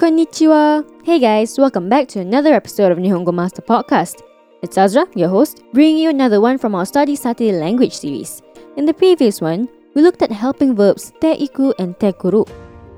Konnichiwa! Hey guys, welcome back to another episode of Nihongo Master Podcast. It's Azra, your host, bringing you another one from our Study Saturday language series. In the previous one, we looked at helping verbs te iku and te kuru.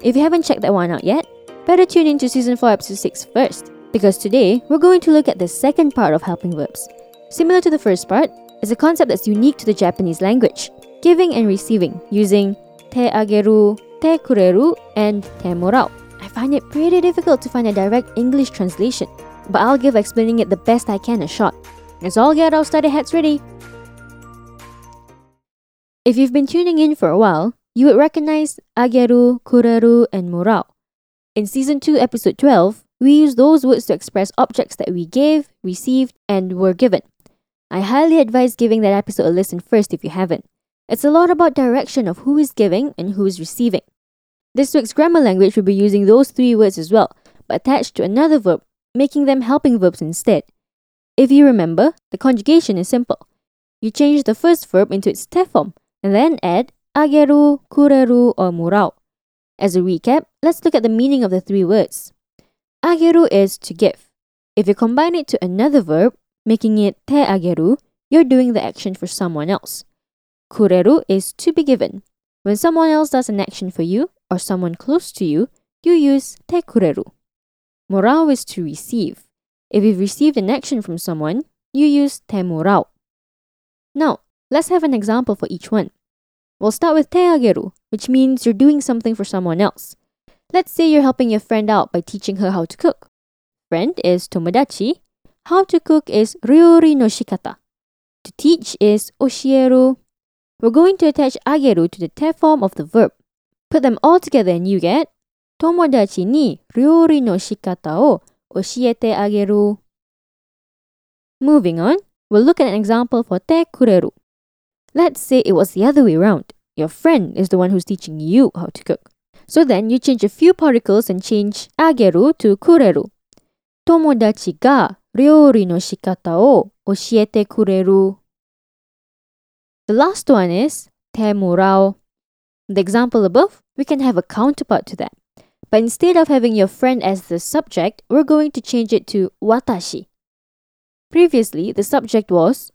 If you haven't checked that one out yet, better tune into season 4 episode 6 first, because today we're going to look at the second part of helping verbs. Similar to the first part, it's a concept that's unique to the Japanese language, giving and receiving using te ageru, te kureru, and te morau. Find it pretty difficult to find a direct English translation, but I'll give explaining it the best I can a shot. Let's all get our study hats ready. If you've been tuning in for a while, you would recognize ageru, kureru, and morau. In season 2, episode 12, we use those words to express objects that we gave, received, and were given. I highly advise giving that episode a listen first if you haven't. It's a lot about direction of who is giving and who is receiving. This week's grammar language will be using those three words as well, but attached to another verb, making them helping verbs instead. If you remember, the conjugation is simple. You change the first verb into its te form and then add ageru, kureru, or morau. As a recap, let's look at the meaning of the three words. Ageru is to give. If you combine it to another verb, making it te ageru, you're doing the action for someone else. Kureru is to be given. When someone else does an action for you or someone close to you, you use te kureru. Morau is to receive. If you've received an action from someone, you use te. Now, let's have an example for each one. We'll start with te ageru, which means you're doing something for someone else. Let's say you're helping your friend out by teaching her how to cook. Friend is tomodachi. How to cook is ryori no shikata. To teach is oshieru. We're going to attach ageru to the te form of the verb. Put them all together and you get tomodachi ni ryori no shikata o oshiete ageru. Moving on, we'll look at an example for te kureru. Let's say it was the other way around. Your friend is the one who's teaching you how to cook. So then you change a few particles and change ageru to kureru. Tomodachi ga ryori no shikata o oshiete kureru. The last one is te morau. The example above, we can have a counterpart to that. But instead of having your friend as the subject, we're going to change it to watashi. Previously, the subject was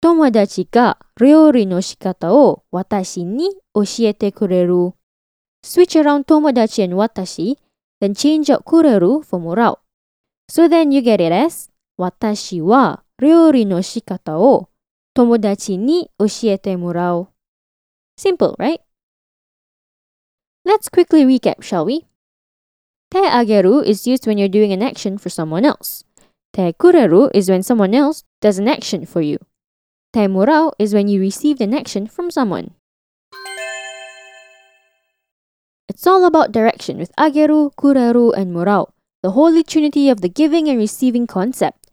Tomodachi ga ryori no shikata o watashi ni oshiete kureru. Switch around tomodachi and watashi, then change out kureru for morau. So then you get it as watashi wa ryori no shikata o tomodachi ni oshiete morau. Simple, right? Let's quickly recap, shall we? Te ageru is used when you're doing an action for someone else. Te kureru is when someone else does an action for you. Te morau is when you received an action from someone. It's all about direction with ageru, kureru, and morau, the holy trinity of the giving and receiving concept.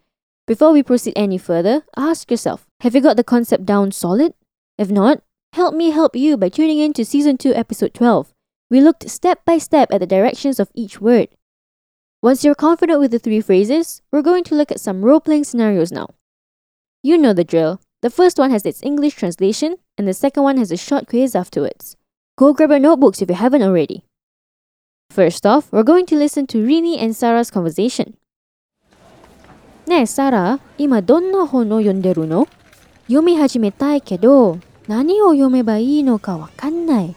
Before we proceed any further, ask yourself, have you got the concept down solid? If not, help me help you by tuning in to season 2 episode 12. We looked step by step at the directions of each word. Once you're confident with the three phrases, we're going to look at some role-playing scenarios now. You know the drill. The first one has its English translation, and the second one has a short quiz afterwards. Go grab your notebooks if you haven't already. First off, we're going to listen to Rini and Sarah's conversation. ねえ、サラ、今どんな本を読んでるの読み始めたいけど、何を読めばいいのかわかんない。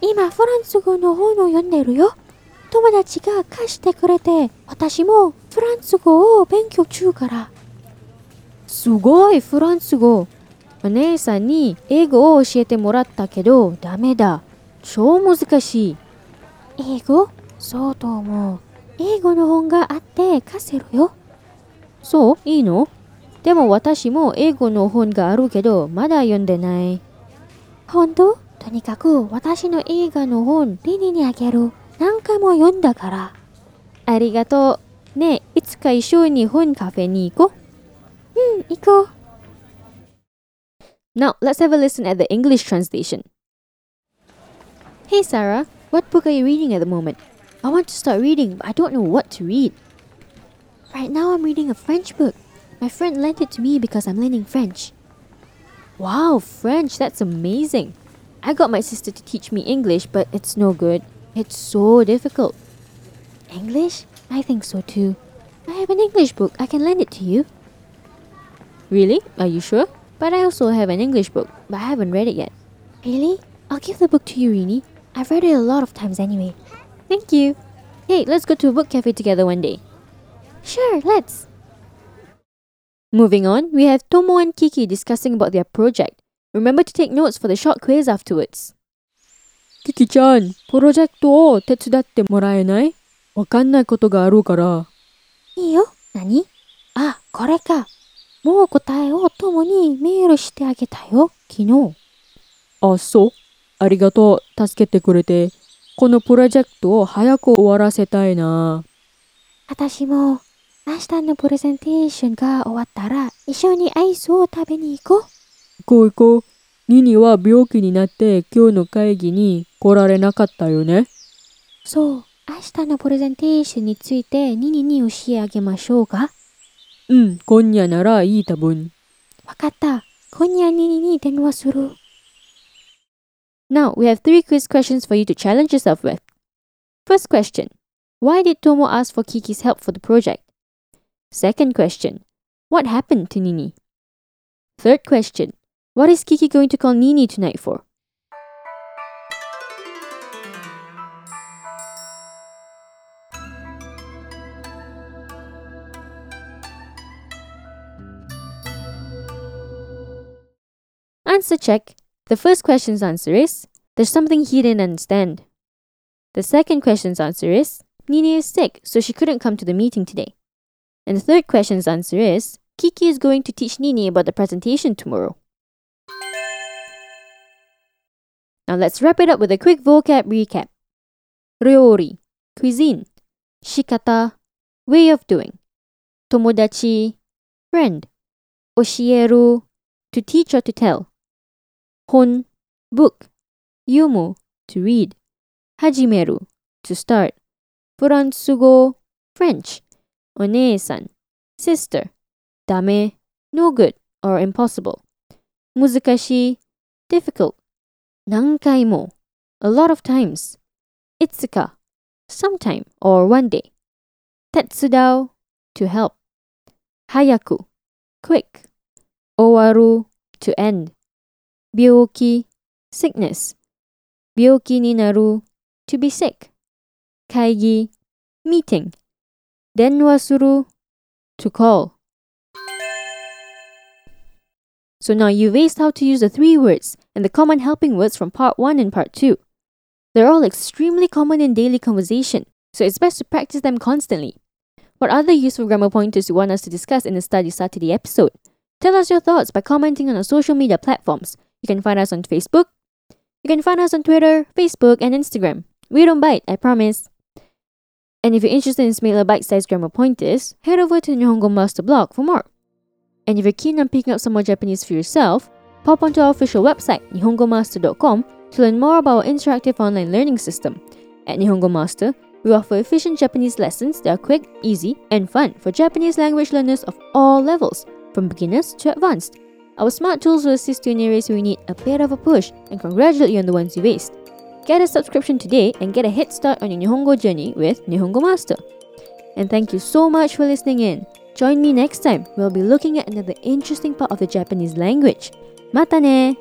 今、フランス語の本を読んでるよ。友達が貸してくれて、私もフランス語を勉強中から。すごい、フランス語。お姉さんに英語を教えてもらったけど、ダメだ。超難しい。英語？そうと思う。英語の本があって貸せるよ。そう？いいの？でも私も英語の本があるけど、まだ読んでない。本当？とにかく私の映画の本、リニにあげる。何回も読んだから。ありがとう。ねえ、いつか一緒に本カフェに行こう。うん、行こう。Now, let's have a listen at the English translation. Hey Sarah, what book are you reading at the moment? I want to start reading, but I don't know what to read. Right now, I'm reading a French book. My friend lent it to me because I'm learning French. Wow, French, that's amazing. I got my sister to teach me English, but it's no good. It's so difficult. English? I think so too. I have an English book. I can lend it to you. Really? Are you sure? But I also have an English book, but I haven't read it yet. Really? I'll give the book to you, Rini. I've read it a lot of times anyway. Thank you. Hey, let's go to a book cafe together one day. Sure, let's. Moving on, we have Tomo and Kiki discussing about their project. Remember to take notes for the short quiz afterwards. キキちゃん、プロジェクトを手伝ってもらえないわかんないことがあるから。いいよ。何？あ、これか。もう答えを友にメールしてあげたよ。昨日。あ、そう。ありがとう。助けてくれて。このプロジェクトを早く終わらせたいな。私も明日のプレゼンテーションが終わったら一緒にアイスを食べに行こう。行こう行こう。ニニは病気になって今日の会議に来られなかったよね。そう。明日のプレゼンテーションについてニニに教えあげましょうか。うん、今夜ならいい多分。わかった。今夜ニニに電話する。Now, we have three quiz questions for you to challenge yourself with. First question Why did Tomo ask for Kiki's help for the project? Second question What happened to Nini? Third question What is Kiki going to call Nini tonight for? Answer check. The first question's answer is There's something he didn't understand. The second question's answer is Nini is sick, so she couldn't come to the meeting today. And the third question's answer is Kiki is going to teach Nini about the presentation tomorrow. Now let's wrap it up with a quick vocab recap. Ryori, cuisine. Shikata, way of doing. Tomodachi, friend. Oshieru, to teach or to tell. Hon, book. Yomu, to read. Hajimeru, to start. Furansugo, French. One-san, sister. Dame, no good or impossible. Muzukashi, difficult. Nankaimo, a lot of times. Itsuka, sometime or one day. Tetsudao, to help. Hayaku, quick. Owaru, to end. Byoki, sickness. Byoki ni naru, to be sick. Kaigi, meeting. Denwa suru, to call. So now you've aced how to use the three words and the common helping words from part 1 and part 2. They're all extremely common in daily conversation, so it's best to practice them constantly. What other useful grammar pointers do you want us to discuss in the Study Saturday episode? Tell us your thoughts by commenting on our social media platforms. You can find us on Facebook. You can find us on Twitter, Facebook, and Instagram. We don't bite, I promise. And if you're interested in smaller bite-sized grammar pointers, head over to Nihongo Master blog for more. And if you're keen on picking up some more Japanese for yourself, pop onto our official website, nihongomaster.com, to learn more about our interactive online learning system. At Nihongo Master, we offer efficient Japanese lessons that are quick, easy, and fun for Japanese language learners of all levels, from beginners to advanced. Our smart tools will assist you in areas where you need a bit of a push and congratulate you on the ones you aced. Get a subscription today and get a head start on your Nihongo journey with Nihongo Master. And thank you so much for listening in. Join me next time. We'll be looking at another interesting part of the Japanese language. Mata ne!